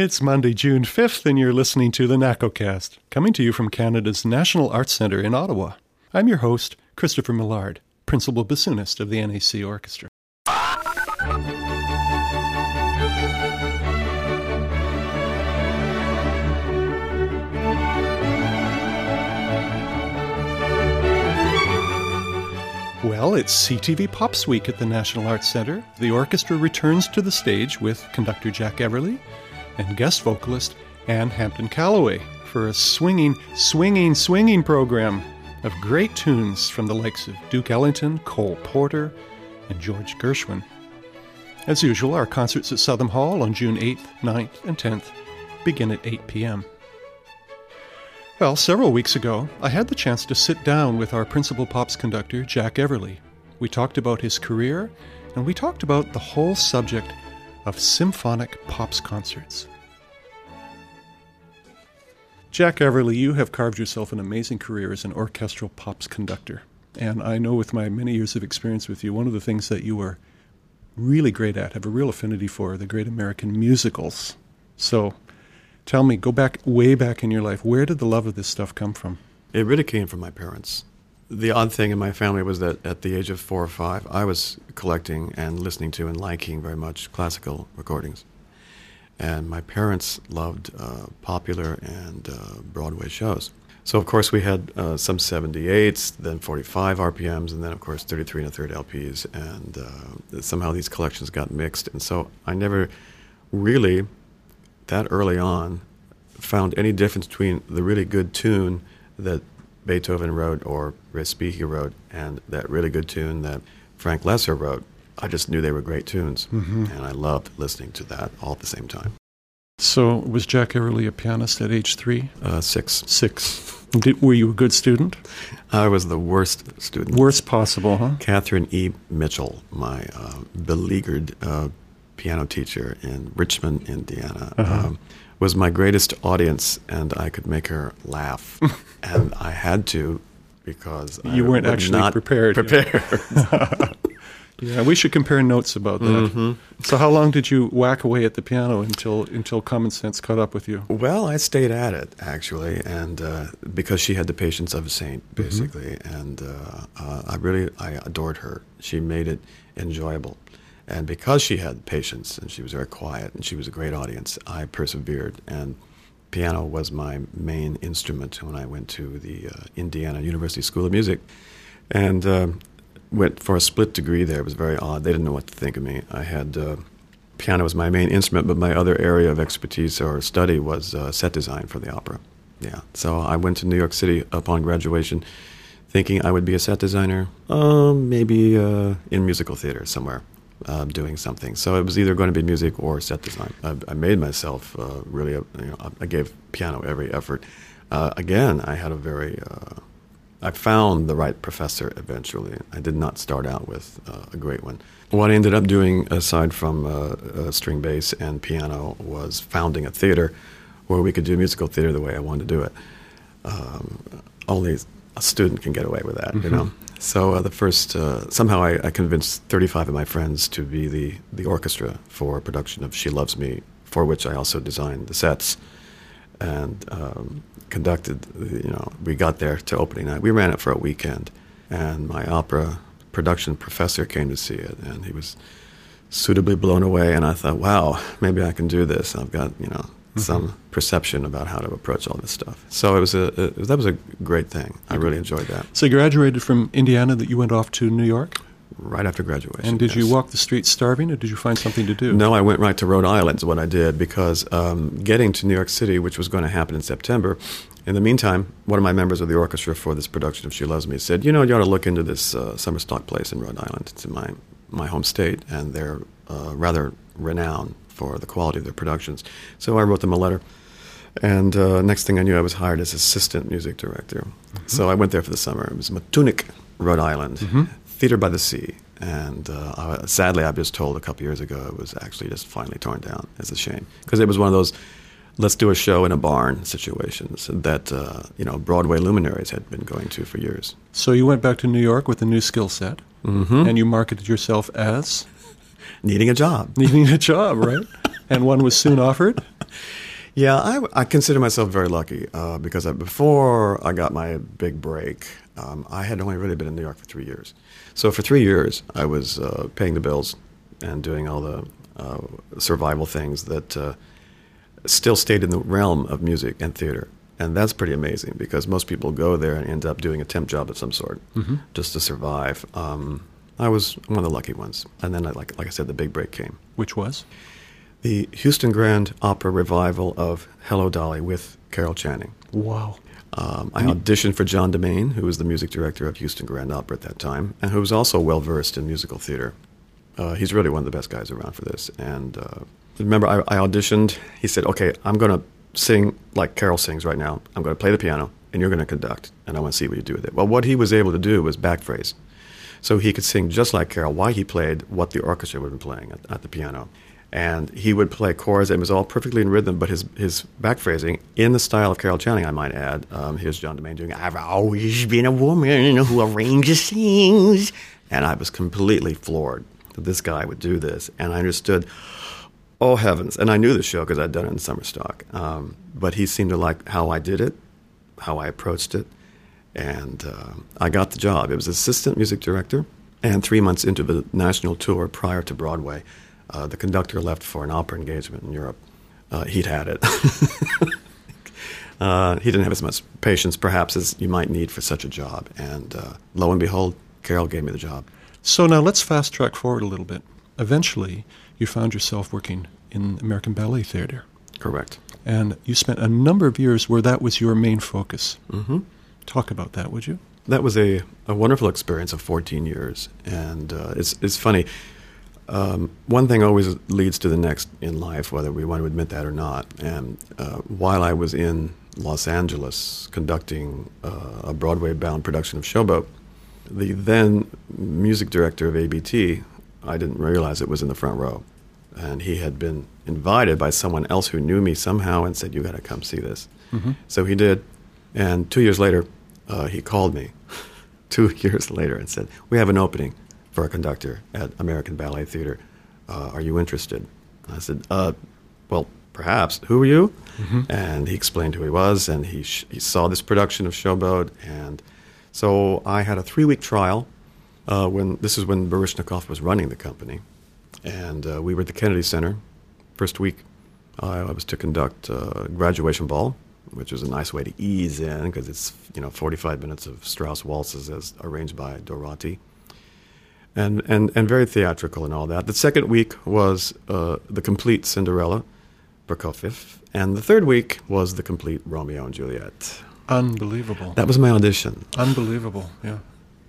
It's Monday, June 5th, and you're listening to the NACOcast, coming to you from Canada's National Arts Centre in Ottawa. I'm your host, Christopher Millard, principal bassoonist of the NAC Orchestra. Well, it's CTV Pops Week at the National Arts Centre. The orchestra returns to the stage with conductor Jack Everly and guest vocalist Ann Hampton Callaway for a swinging, swinging, swinging program of great tunes from the likes of Duke Ellington, Cole Porter, and George Gershwin. As usual, our concerts at Southam Hall on June 8th, 9th, and 10th begin at 8 p.m. Well, several weeks ago, I had the chance to sit down with our principal pops conductor, Jack Everly. We talked about his career, and we talked about the whole subject of symphonic pops concerts. Jack Everly, you have carved yourself an amazing career as an orchestral pops conductor. And I know with my many years of experience with you, one of the things that you are really great at, have a real affinity for, the great American musicals. So tell me, go back way back in your life, where did the love of this stuff come from? It really came from my parents. The odd thing in my family was that at the age of four or five, I was collecting and listening to and liking very much classical recordings. And my parents loved uh, popular and uh, Broadway shows. So, of course, we had uh, some 78s, then 45 RPMs, and then, of course, 33 and a third LPs. And uh, somehow these collections got mixed. And so I never really, that early on, found any difference between the really good tune that Beethoven wrote or Respighi wrote and that really good tune that Frank Loesser wrote. I just knew they were great tunes, mm-hmm. and I loved listening to that all at the same time. So, was Jack Everly a pianist at age three? Uh, six. Six. Did, were you a good student? I was the worst student. Worst possible, huh? Catherine E. Mitchell, my uh, beleaguered uh, piano teacher in Richmond, Indiana, uh-huh. um, was my greatest audience, and I could make her laugh. and I had to because you I weren't actually prepared. Prepared. Yeah, we should compare notes about that. Mm-hmm. So, how long did you whack away at the piano until until common sense caught up with you? Well, I stayed at it actually, and uh, because she had the patience of a saint, mm-hmm. basically, mm-hmm. and uh, uh, I really I adored her. She made it enjoyable, and because she had patience and she was very quiet and she was a great audience, I persevered and. Piano was my main instrument when I went to the uh, Indiana University School of Music, and um, went for a split degree there. It was very odd. They didn't know what to think of me. I had uh, piano was my main instrument, but my other area of expertise or study was uh, set design for the opera. Yeah, so I went to New York City upon graduation, thinking I would be a set designer, uh, maybe uh, in musical theater somewhere. Uh, doing something, so it was either going to be music or set design. I, I made myself uh, really, you know, I gave piano every effort. again, I had a very I found the right professor eventually. I did not start out with uh, a great one. What I ended up doing, aside from uh, uh, string bass and piano, was founding a theater where we could do musical theater the way I wanted to do it. Um, only a student can get away with that, mm-hmm. you know. So uh, the first, uh, somehow I, I, convinced 35 of my friends to be the, the orchestra for production of She Loves Me, for which I also designed the sets and um, conducted. You know, we got there to opening night. We ran it for a weekend, and my opera production professor came to see it, and he was suitably blown away. And I thought, wow, maybe I can do this. I've got you know mm-hmm. some perception about how to approach all this stuff. So it was a, a that was a great thing. I really enjoyed that. So you graduated from Indiana. That you went off to New York right after graduation. And did yes. you walk the streets starving, or did you find something to do? No, I went right to Rhode Island. Is what I did because um, getting to New York City, which was going to happen in September. In the meantime, one of my members of the orchestra for this production of She Loves Me said, "You know, you ought to look into this uh, summer stock place in Rhode Island. It's in my my home state, and they're uh, rather renowned for the quality of their productions." So I wrote them a letter. And uh, next thing I knew, I was hired as assistant music director. Mm-hmm. So I went there for the summer. It was Matunuck, Rhode Island. Mm-hmm. Theater by the Sea. And uh, sadly, I was told a couple years ago it was actually just finally torn down. It's a shame because it was one of those let's do a show in a barn situations that uh, you know Broadway luminaries had been going to for years. So you went back to New York with a new skill set, mm-hmm. and you marketed yourself as needing a job. Needing a job, right? and one was soon offered. yeah, I, I, consider myself very lucky uh, because I, before I got my big break, um, I had only really been in New York for three years. So for three years, I was uh, paying the bills and doing all the uh, survival things that uh, still stayed in the realm of music and theater. And that's pretty amazing because most people go there and end up doing a temp job of some sort mm-hmm. just to survive. Um, I was one of the lucky ones. And then, I, like, like I said, the big break came. Which was? The Houston Grand Opera revival of Hello Dolly with Carol Channing. Wow. Um, I auditioned for John DeMain, who was the music director of Houston Grand Opera at that time, and who was also well versed in musical theater. Uh, he's really one of the best guys around for this. And uh, remember, I, I, auditioned. He said, "Okay, I'm going to sing like Carol sings right now. I'm going to play the piano, and you're going to conduct, and I want to see what you do with it." Well, what he was able to do was back phrase, so he could sing just like Carol while he played what the orchestra would been playing at, at the piano. And he would play chords, and it was all perfectly in rhythm. But his his back phrasing, in the style of Carol Channing, I might add. Um, here's John DeMain doing "I've always been a woman who arranges things," and I was completely floored that this guy would do this. And I understood, oh heavens! And I knew the show because I'd done it in summer stock. Um, but he seemed to like how I did it, how I approached it, and uh, I got the job. It was assistant music director, and three months into the national tour prior to Broadway, uh, the conductor left for an opera engagement in Europe. Uh, he'd had it. Uh, he didn't have as much patience, perhaps, as you might need for such a job. And uh, lo and behold, Carol gave me the job. So now let's fast track forward a little bit. Eventually, you found yourself working in American Ballet Theater. Correct. And you spent a number of years where that was your main focus. Mm-hmm. Talk about that, would you? That was a, a wonderful experience of 14 years. And uh, it's, it's funny. Um, one thing always leads to the next in life, whether we want to admit that or not. And uh, while I was in Los Angeles conducting uh, a Broadway bound production of Showboat, the then music director of ABT, I didn't realize it was in the front row. And he had been invited by someone else who knew me somehow and said, You got to come see this. Mm-hmm. So he did. And two years later, uh, he called me, two years later, and said, We have an opening for a conductor at American Ballet Theater. Uh, are you interested? I said, uh, Well, perhaps. Who are you? Mm-hmm. And he explained who he was, and he, sh- he saw this production of Showboat, and so I had a three week trial. Uh, when this is when Baryshnikov was running the company, and uh, we were at the Kennedy Center. First week, I was to conduct a graduation ball, which was a nice way to ease in because it's you know 45 minutes of Strauss waltzes as arranged by Dorati, and and and very theatrical and all that. The second week was uh, the complete Cinderella, Prokofiev, and the third week was the complete Romeo and Juliet. Unbelievable. That was my audition. Unbelievable, yeah.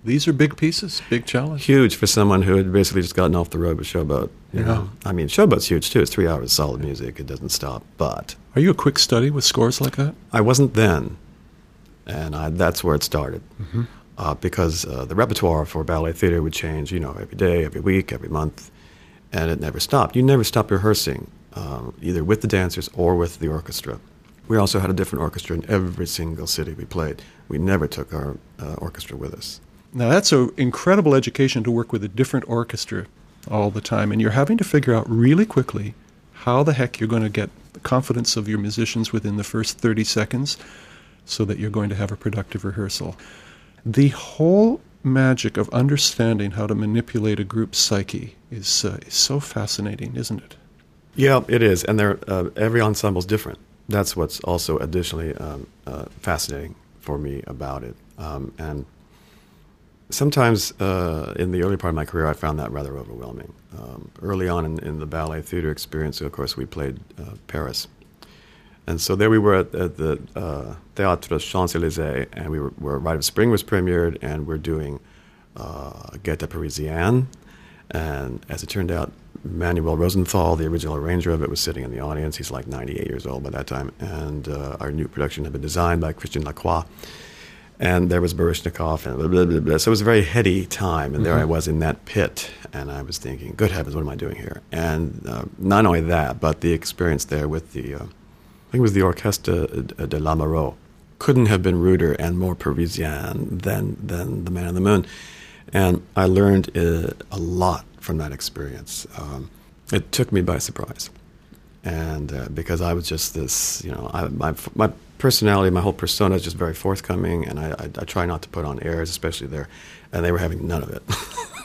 These are big pieces, big challenge. Huge for someone who had basically just gotten off the road with Showboat. You yeah. know, I mean, Showboat's huge too. It's three hours of solid music. It doesn't stop. But are you a quick study with scores like that? I wasn't then, and I, that's where it started. Mm-hmm. Uh, because uh, the repertoire for ballet theater would change, you know, every day, every week, every month, and it never stopped. You never stopped rehearsing, um, either with the dancers or with the orchestra. We also had a different orchestra in every single city we played. We never took our uh, orchestra with us. Now, that's an incredible education to work with a different orchestra all the time. And you're having to figure out really quickly how the heck you're going to get the confidence of your musicians within the first 30 seconds so that you're going to have a productive rehearsal. The whole magic of understanding how to manipulate a group's psyche is, uh, is so fascinating, isn't it? Yeah, it is. And uh, every ensemble is different that's what's also additionally um, uh, fascinating for me about it. Um, and sometimes uh, in the early part of my career, I found that rather overwhelming. Um, early on in, in, the ballet theater experience, of course, we played uh, Paris. And so there we were at, at the uh, Théâtre Champs Elysees, and we were, were Rite of Spring was premiered, and we're doing uh, Parisienne. And as it turned out, Manuel Rosenthal, the original arranger of it, was sitting in the audience. He's like 98 years old by that time. And uh, our new production had been designed by Christian Lacroix. And there was Baryshnikov, and blah, blah, blah, blah. So it was a very heady time. And mm-hmm. there I was in that pit. And I was thinking, good heavens, what am I doing here? And uh, not only that, but the experience there with the, uh, I think it was the Orchestre de Lamoureux, couldn't have been ruder and more Parisian than, than The Man in the Moon. And I learned uh, a lot from that experience. Um, it took me by surprise. and uh, because I was just this, you know, I, my my personality, my whole persona is just very forthcoming, and I, I, I try not to put on airs, especially there, and they were having none of it.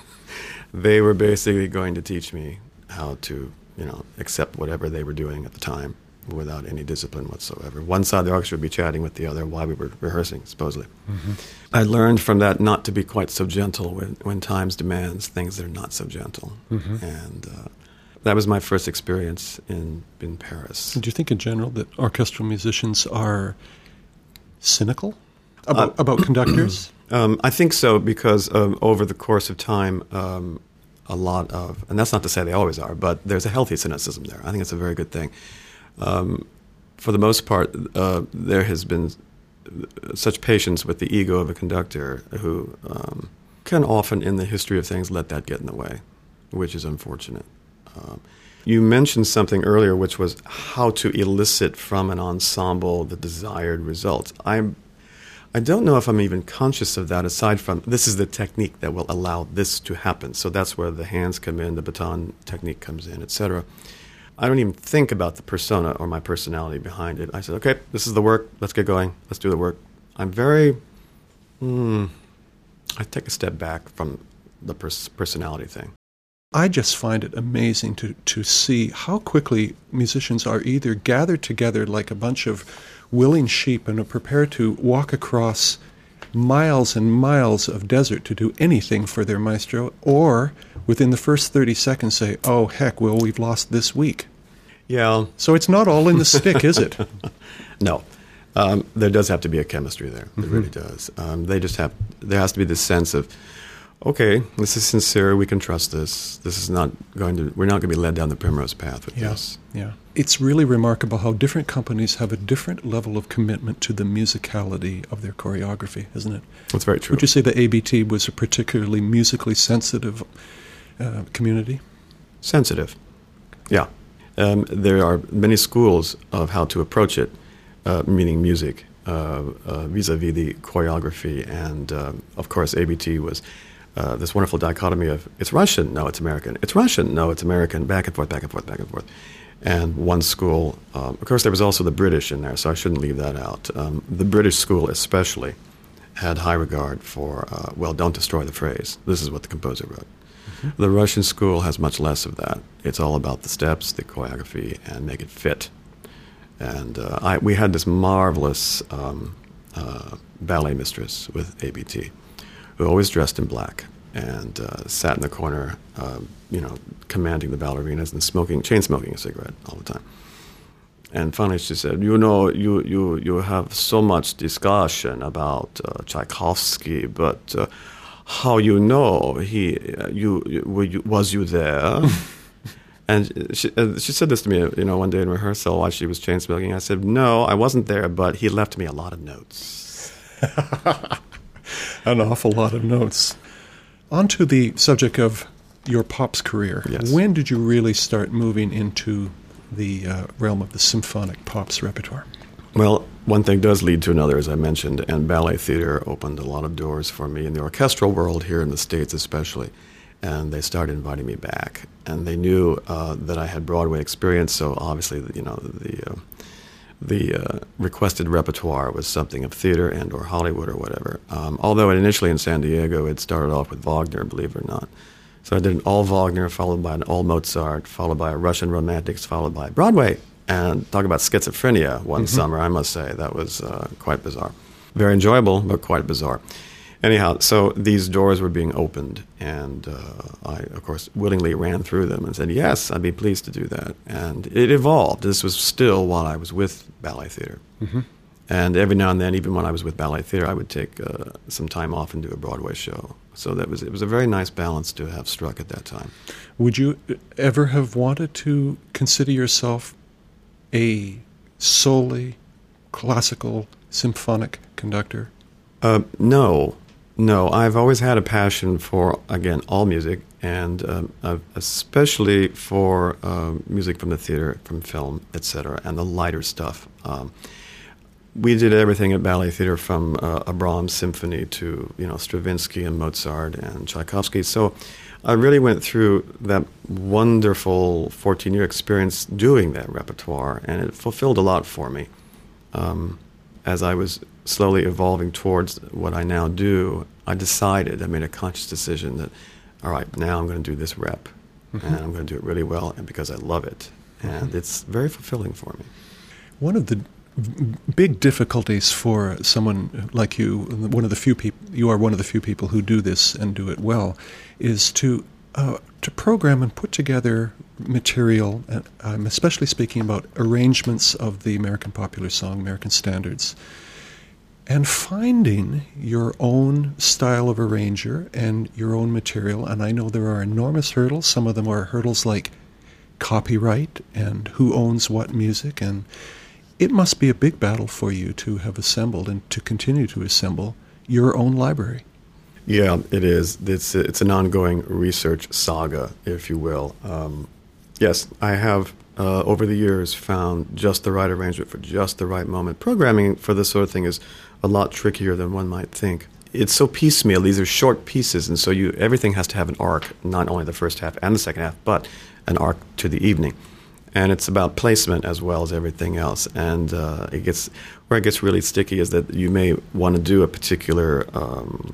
they were basically going to teach me how to, you know, accept whatever they were doing at the time without any discipline whatsoever. One side of the orchestra would be chatting with the other while we were rehearsing, supposedly. Mm-hmm. I learned from that not to be quite so gentle when, when times demands things that are not so gentle. Mm-hmm. And uh, that was my first experience in, in Paris. Do you think in general that orchestral musicians are cynical about, uh, about conductors? Um, I think so because um, over the course of time, um, a lot of, and that's not to say they always are, but there's a healthy cynicism there. I think it's a very good thing. Um, for the most part, uh, there has been such patience with the ego of a conductor who um, can often, in the history of things, let that get in the way, which is unfortunate. Um, you mentioned something earlier, which was how to elicit from an ensemble the desired results. I'm, I don't know if I'm even conscious of that, aside from this is the technique that will allow this to happen. So that's where the hands come in, the baton technique comes in, etc. I don't even think about the persona or my personality behind it. I said, okay, this is the work. Let's get going. Let's do the work. I'm very, hmm, I take a step back from the pers- personality thing. I just find it amazing to, to see how quickly musicians are either gathered together like a bunch of willing sheep and are prepared to walk across miles and miles of desert to do anything for their maestro, or within the first 30 seconds say, oh, heck, well, we've lost this week. Yeah. So it's not all in the stick, is it? no. Um, there does have to be a chemistry there. It mm-hmm. really does. Um, they just have, there has to be this sense of, okay, this is sincere. We can trust this. This is not going to. We're not going to be led down the primrose path with yeah, this. Yeah, it's really remarkable how different companies have a different level of commitment to the musicality of their choreography, isn't it? That's very true. Would you say that ABT was a particularly musically sensitive uh, community? Sensitive, yeah. Um, there are many schools of how to approach it, uh, meaning music. Uh, uh, vis-a-vis the choreography, and uh, of course, ABT was uh, this wonderful dichotomy of it's Russian, no, it's American. It's Russian, no, it's American. Back and forth, back and forth, back and forth. And one school, um, of course, there was also the British in there, so I shouldn't leave that out. Um, the British school, especially, had high regard for, uh, well, don't destroy the phrase. This is what the composer wrote. Mm-hmm. The Russian school has much less of that. It's all about the steps, the choreography, and make it fit. And uh, I, we had this marvelous um, uh, ballet mistress with ABT who always dressed in black and uh, sat in the corner, uh, you know, commanding the ballerinas and smoking, chain smoking a cigarette all the time. And finally, she said, "You know, you you you have so much discussion about uh, Tchaikovsky, but uh, how you know he uh, you, you was you there?" and she uh, she said this to me, you know, one day in rehearsal while she was chain smoking. I said, "No, I wasn't there, but he left me a lot of notes." an awful lot of notes. On to the subject of your pop's career. Yes. When did you really start moving into the uh, realm of the symphonic pops repertoire? Well, one thing does lead to another, as I mentioned, and ballet theater opened a lot of doors for me in the orchestral world here in the States, especially. And they started inviting me back, and they knew uh, that I had Broadway experience. So obviously, you know, the uh, the uh, requested repertoire was something of theater and or Hollywood or whatever. Um, although initially in San Diego, it started off with Wagner, believe it or not. So I did an all Wagner, followed by an all Mozart, followed by a Russian Romantics, followed by Broadway. And talk about schizophrenia one mm-hmm. summer, I must say. That was uh, quite bizarre. Very enjoyable, but quite bizarre. Anyhow, so these doors were being opened, and uh, I, of course, willingly ran through them and said, Yes, I'd be pleased to do that. And it evolved. This was still while I was with ballet theater. Mm-hmm. And every now and then, even when I was with ballet theater, I would take uh, some time off and do a Broadway show. So that was it was a very nice balance to have struck at that time. Would you ever have wanted to consider yourself a solely classical symphonic conductor? Uh, no, no, I've always had a passion for again all music, and um, especially for uh, music from the theater, from film, etc., and the lighter stuff. Um, we did everything at ballet theater from uh, a Brahms symphony to you know Stravinsky and Mozart and Tchaikovsky. So I really went through that wonderful 14 year experience doing that repertoire, and it fulfilled a lot for me. Um, as I was slowly evolving towards what I now do, I decided, I made a conscious decision that, all right, now I'm going to do this rep, mm-hmm. and I'm going to do it really well, and because I love it. And mm-hmm. it's very fulfilling for me. One of the big difficulties for someone like you, one of the few people, you are one of the few people who do this and do it well, is to uh, to program and put together material. And I'm especially speaking about arrangements of the American popular song, American standards, and finding your own style of arranger and your own material. And I know there are enormous hurdles. Some of them are hurdles like copyright and who owns what music and it must be a big battle for you to have assembled and to continue to assemble your own library. Yeah, it is. It's it's an ongoing research saga, if you will. Um, yes, I have uh, over the years found just the right arrangement for just the right moment. Programming for this sort of thing is a lot trickier than one might think. It's so piecemeal. These are short pieces, and so you everything has to have an arc, not only the first half and the second half, but an arc to the evening and it's about placement as well as everything else. And uh, it gets where it gets really sticky is that you may want to do a particular um,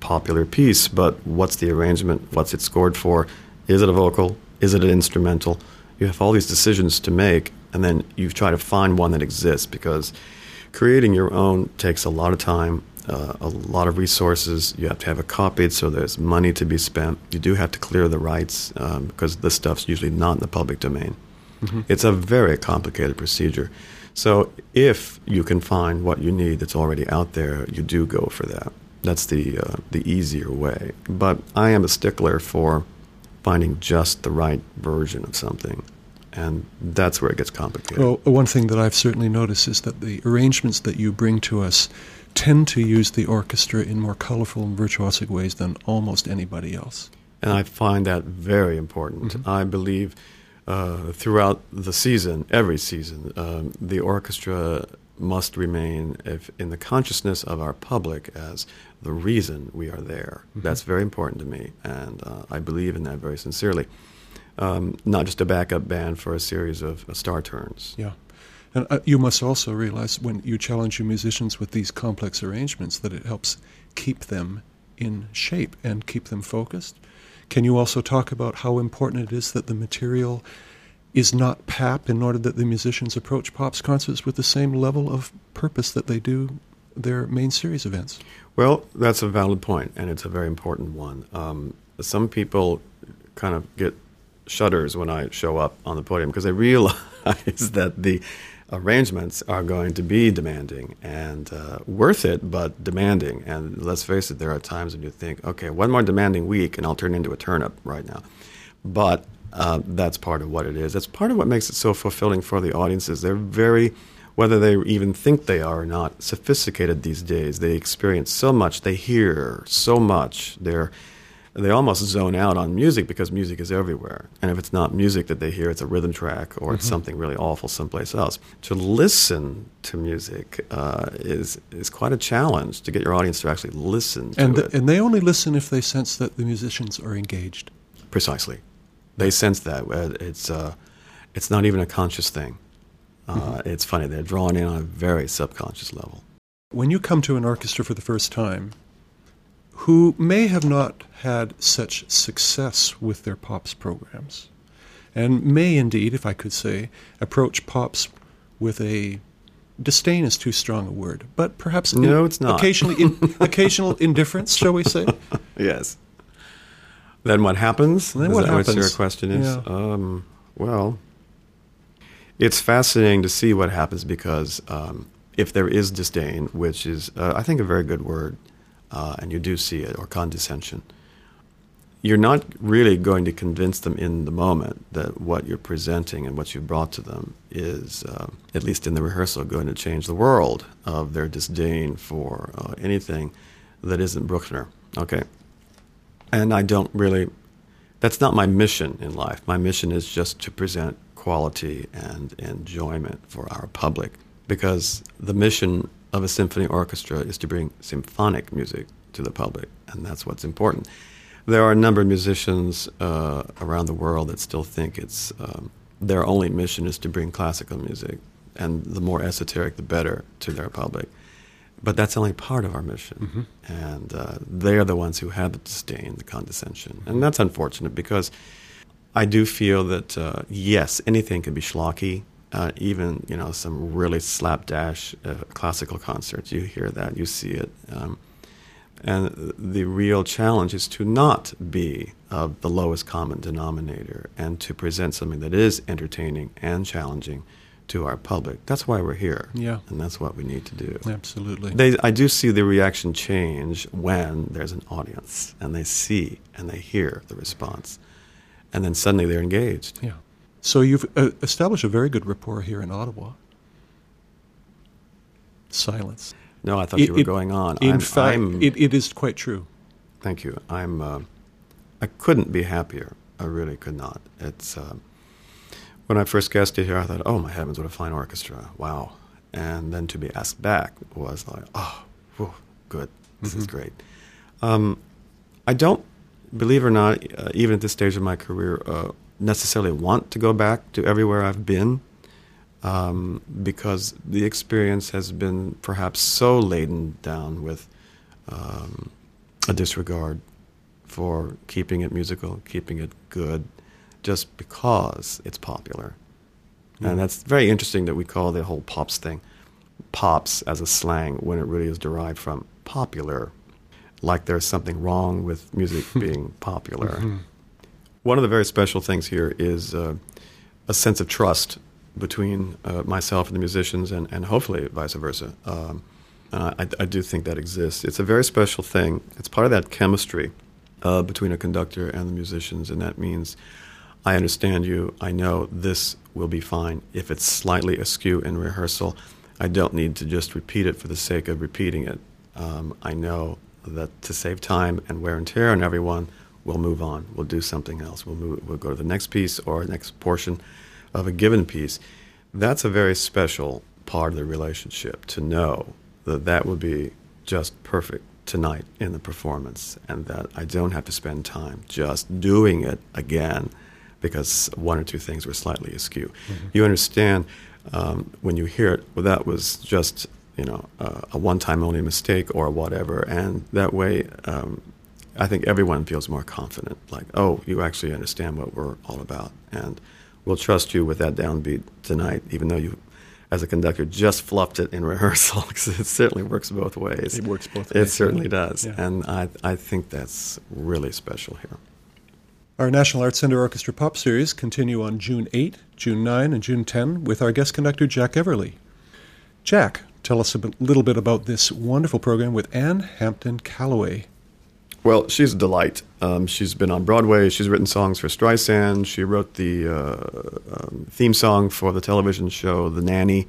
popular piece, but what's the arrangement? What's it scored for? Is it a vocal? Is it an instrumental? You have all these decisions to make, and then you try to find one that exists because creating your own takes a lot of time. Uh, a lot of resources. You have to have it copied, so there's money to be spent. You do have to clear the rights um, because this stuff's usually not in the public domain. Mm-hmm. It's a very complicated procedure. So if you can find what you need that's already out there, you do go for that. That's the uh, the easier way. But I am a stickler for finding just the right version of something. And that's where it gets complicated. Well, one thing that I've certainly noticed is that the arrangements that you bring to us tend to use the orchestra in more colorful and virtuosic ways than almost anybody else. And I find that very important. Mm-hmm. I believe uh, throughout the season, every season, um, the orchestra must remain if, in the consciousness of our public as the reason we are there. Mm-hmm. That's very important to me, and uh, I believe in that very sincerely. Um, not just a backup band for a series of uh, star turns. Yeah. And uh, you must also realize when you challenge your musicians with these complex arrangements that it helps keep them in shape and keep them focused. Can you also talk about how important it is that the material is not pap in order that the musicians approach pops concerts with the same level of purpose that they do their main series events? Well, that's a valid point, and it's a very important one. Um, some people kind of get shudders when I show up on the podium because they realize that the arrangements are going to be demanding and uh, worth it, but demanding. And let's face it, there are times when you think, okay, one more demanding week and I'll turn into a turnip right now. But uh, that's part of what it is. That's part of what makes it so fulfilling for the audiences. They're very, whether they even think they are or not, sophisticated these days. They experience so much, they hear so much. They're they almost zone out on music because music is everywhere. And if it's not music that they hear, it's a rhythm track or it's mm-hmm. something really awful someplace else. To listen to music uh, is is quite a challenge to get your audience to actually listen to and the, it. And they only listen if they sense that the musicians are engaged. Precisely, they sense that it's uh, it's not even a conscious thing. Uh, mm-hmm. It's funny they're drawn in on a very subconscious level. When you come to an orchestra for the first time, who may have not had such success with their POPs programs, and may indeed, if I could say, approach POPs with a disdain is too strong a word, but perhaps no, in, it's not. Occasionally, in, occasional indifference, shall we say? yes. Then what happens? Then is what happens? What your question is? Yeah. Um, well, it's fascinating to see what happens because um, if there is disdain, which is, uh, I think, a very good word, uh, and you do see it, or condescension, you're not really going to convince them in the moment that what you're presenting and what you've brought to them is, uh, at least in the rehearsal, going to change the world of their disdain for uh, anything that isn't Bruckner. Okay. And I don't really, that's not my mission in life. My mission is just to present quality and enjoyment for our public because the mission of a symphony orchestra is to bring symphonic music to the public, and that's what's important. there are a number of musicians uh, around the world that still think it's um, their only mission is to bring classical music, and the more esoteric, the better to their public. But that's only part of our mission, Mm-hmm. and uh, they are the ones who have the disdain, the condescension, and that's unfortunate because I do feel that uh, yes, anything can be schlocky. Uh, even you know some really slapdash uh, classical concerts, you hear that, you see it. Um, and the real challenge is to not be of the lowest common denominator and to present something that is entertaining and challenging to our public. That's why we're here. Yeah. And that's what we need to do. Absolutely. They, I do see the reaction change when there's an audience and they see and they hear the response. And then suddenly they're engaged. yeah. So you've uh, established a very good rapport here in Ottawa. Silence. No, I thought It- you were it- going on. In I'm, fact, I'm- it, it is quite true. Thank you. I'm. Uh, I couldn't be happier. I really could not. It's uh, when I first guested here, I thought, "Oh my heavens, what a fine orchestra! Wow!" And then to be asked back was like, "Oh, whew, good. This is great." Um, I don't, believe it or not, uh, even at this stage of my career, uh, necessarily want to go back to everywhere I've been um, because the experience has been perhaps so laden down with um, a disregard for keeping it musical, keeping it good, just because it's popular. Yeah. And that's very interesting that we call the whole pops thing pops as a slang when it really is derived from popular, like there's something wrong with music being popular. Mhm. One of the very special things here is uh, a sense of trust between uh, myself and the musicians, and, and hopefully vice versa. Um, and I, I do think that exists. It's a very special thing. It's part of that chemistry uh, between a conductor and the musicians, and that means I understand you. I know this will be fine. If it's slightly askew in rehearsal, I don't need to just repeat it for the sake of repeating it. Um, I know that to save time and wear and tear on everyone, we'll move on. We'll do something else. We'll move. We'll go to the next piece or next portion of a given piece. That's a very special part of the relationship to know that that would be just perfect tonight in the performance and that I don't have to spend time just doing it again because one or two things were slightly askew. You understand um, when you hear it, well, that was just you know uh, a one-time only mistake or whatever, and that way. Um, I think everyone feels more confident, like, oh, you actually understand what we're all about, and we'll trust you with that downbeat tonight, even though you, as a conductor, just fluffed it in rehearsal, because it certainly works both ways. It works both ways. It certainly does, Yeah. and I, I think that's really special here. Our National Arts Centre Orchestra Pop Series continue on June 8, June 9, and June 10 with our guest conductor Jack Everly. Jack, tell us a bit- little bit about this wonderful program with Ann Hampton Callaway. Well, she's a delight. Um, she's been on Broadway. She's written songs for Streisand. She wrote the uh, um, theme song for the television show The Nanny.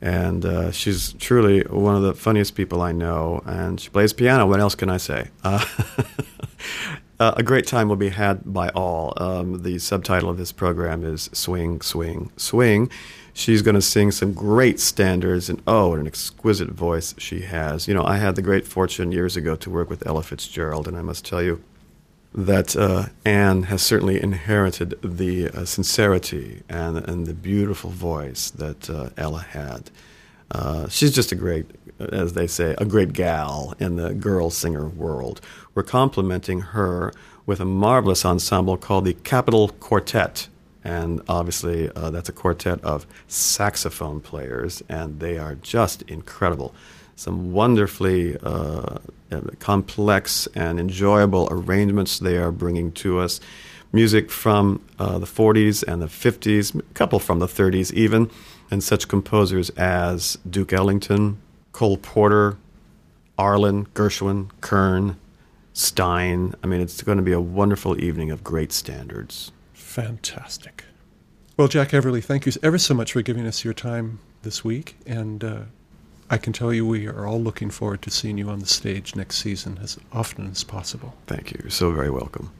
And uh, she's truly one of the funniest people I know. And she plays piano. What else can I say? Uh, uh, a great time will be had by all. Um, the subtitle of this program is Swing, Swing, Swing. She's going to sing some great standards, and oh, what an exquisite voice she has. You know, I had the great fortune years ago to work with Ella Fitzgerald, and I must tell you that uh, Ann has certainly inherited the uh, sincerity and, and the beautiful voice that uh, Ella had. Uh, she's just a great, as they say, a great gal in the girl singer world. We're complimenting her with a marvelous ensemble called the Capitol Quartet. And obviously, uh, that's a quartet of saxophone players, and they are just incredible. Some wonderfully uh, complex and enjoyable arrangements they are bringing to us. Music from uh, the 40s and the 50s, a couple from the 30s even, and such composers as Duke Ellington, Cole Porter, Arlen, Gershwin, Kern, Styne. I mean, it's going to be a wonderful evening of great standards. Fantastic. Well, Jack Everly, thank you ever so much for giving us your time this week. And uh, I can tell you we are all looking forward to seeing you on the stage next season as often as possible. Thank you. You're so very welcome.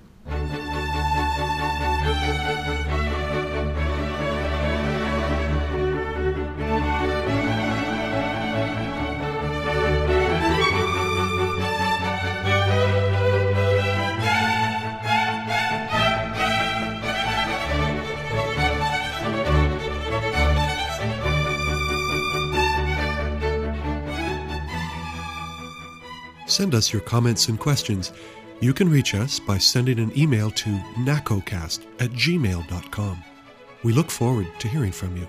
Send us your comments and questions. You can reach us by sending an email to nacocast at gmail.com. We look forward to hearing from you.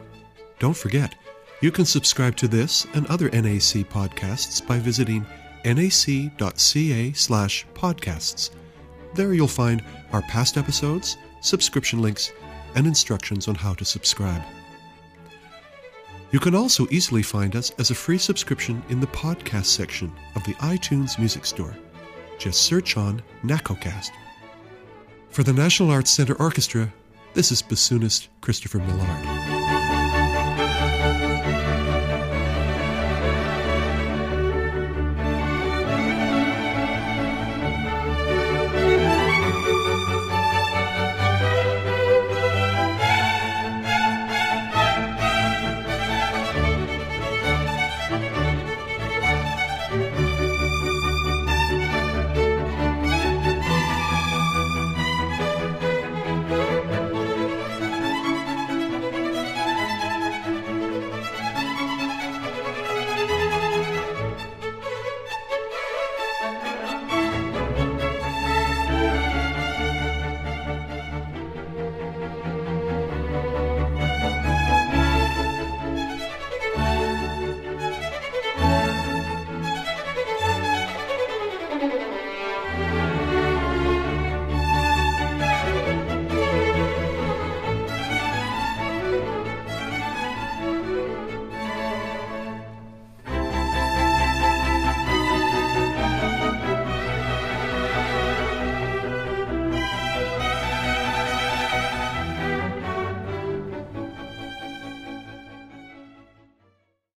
Don't forget, you can subscribe to this and other NAC podcasts by visiting nac.ca slash podcasts. There you'll find our past episodes, subscription links, and instructions on how to subscribe. You can also easily find us as a free subscription in the podcast section of the iTunes Music Store. Just search on NACOcast. For the National Arts Centre Orchestra, this is bassoonist Christopher Millard.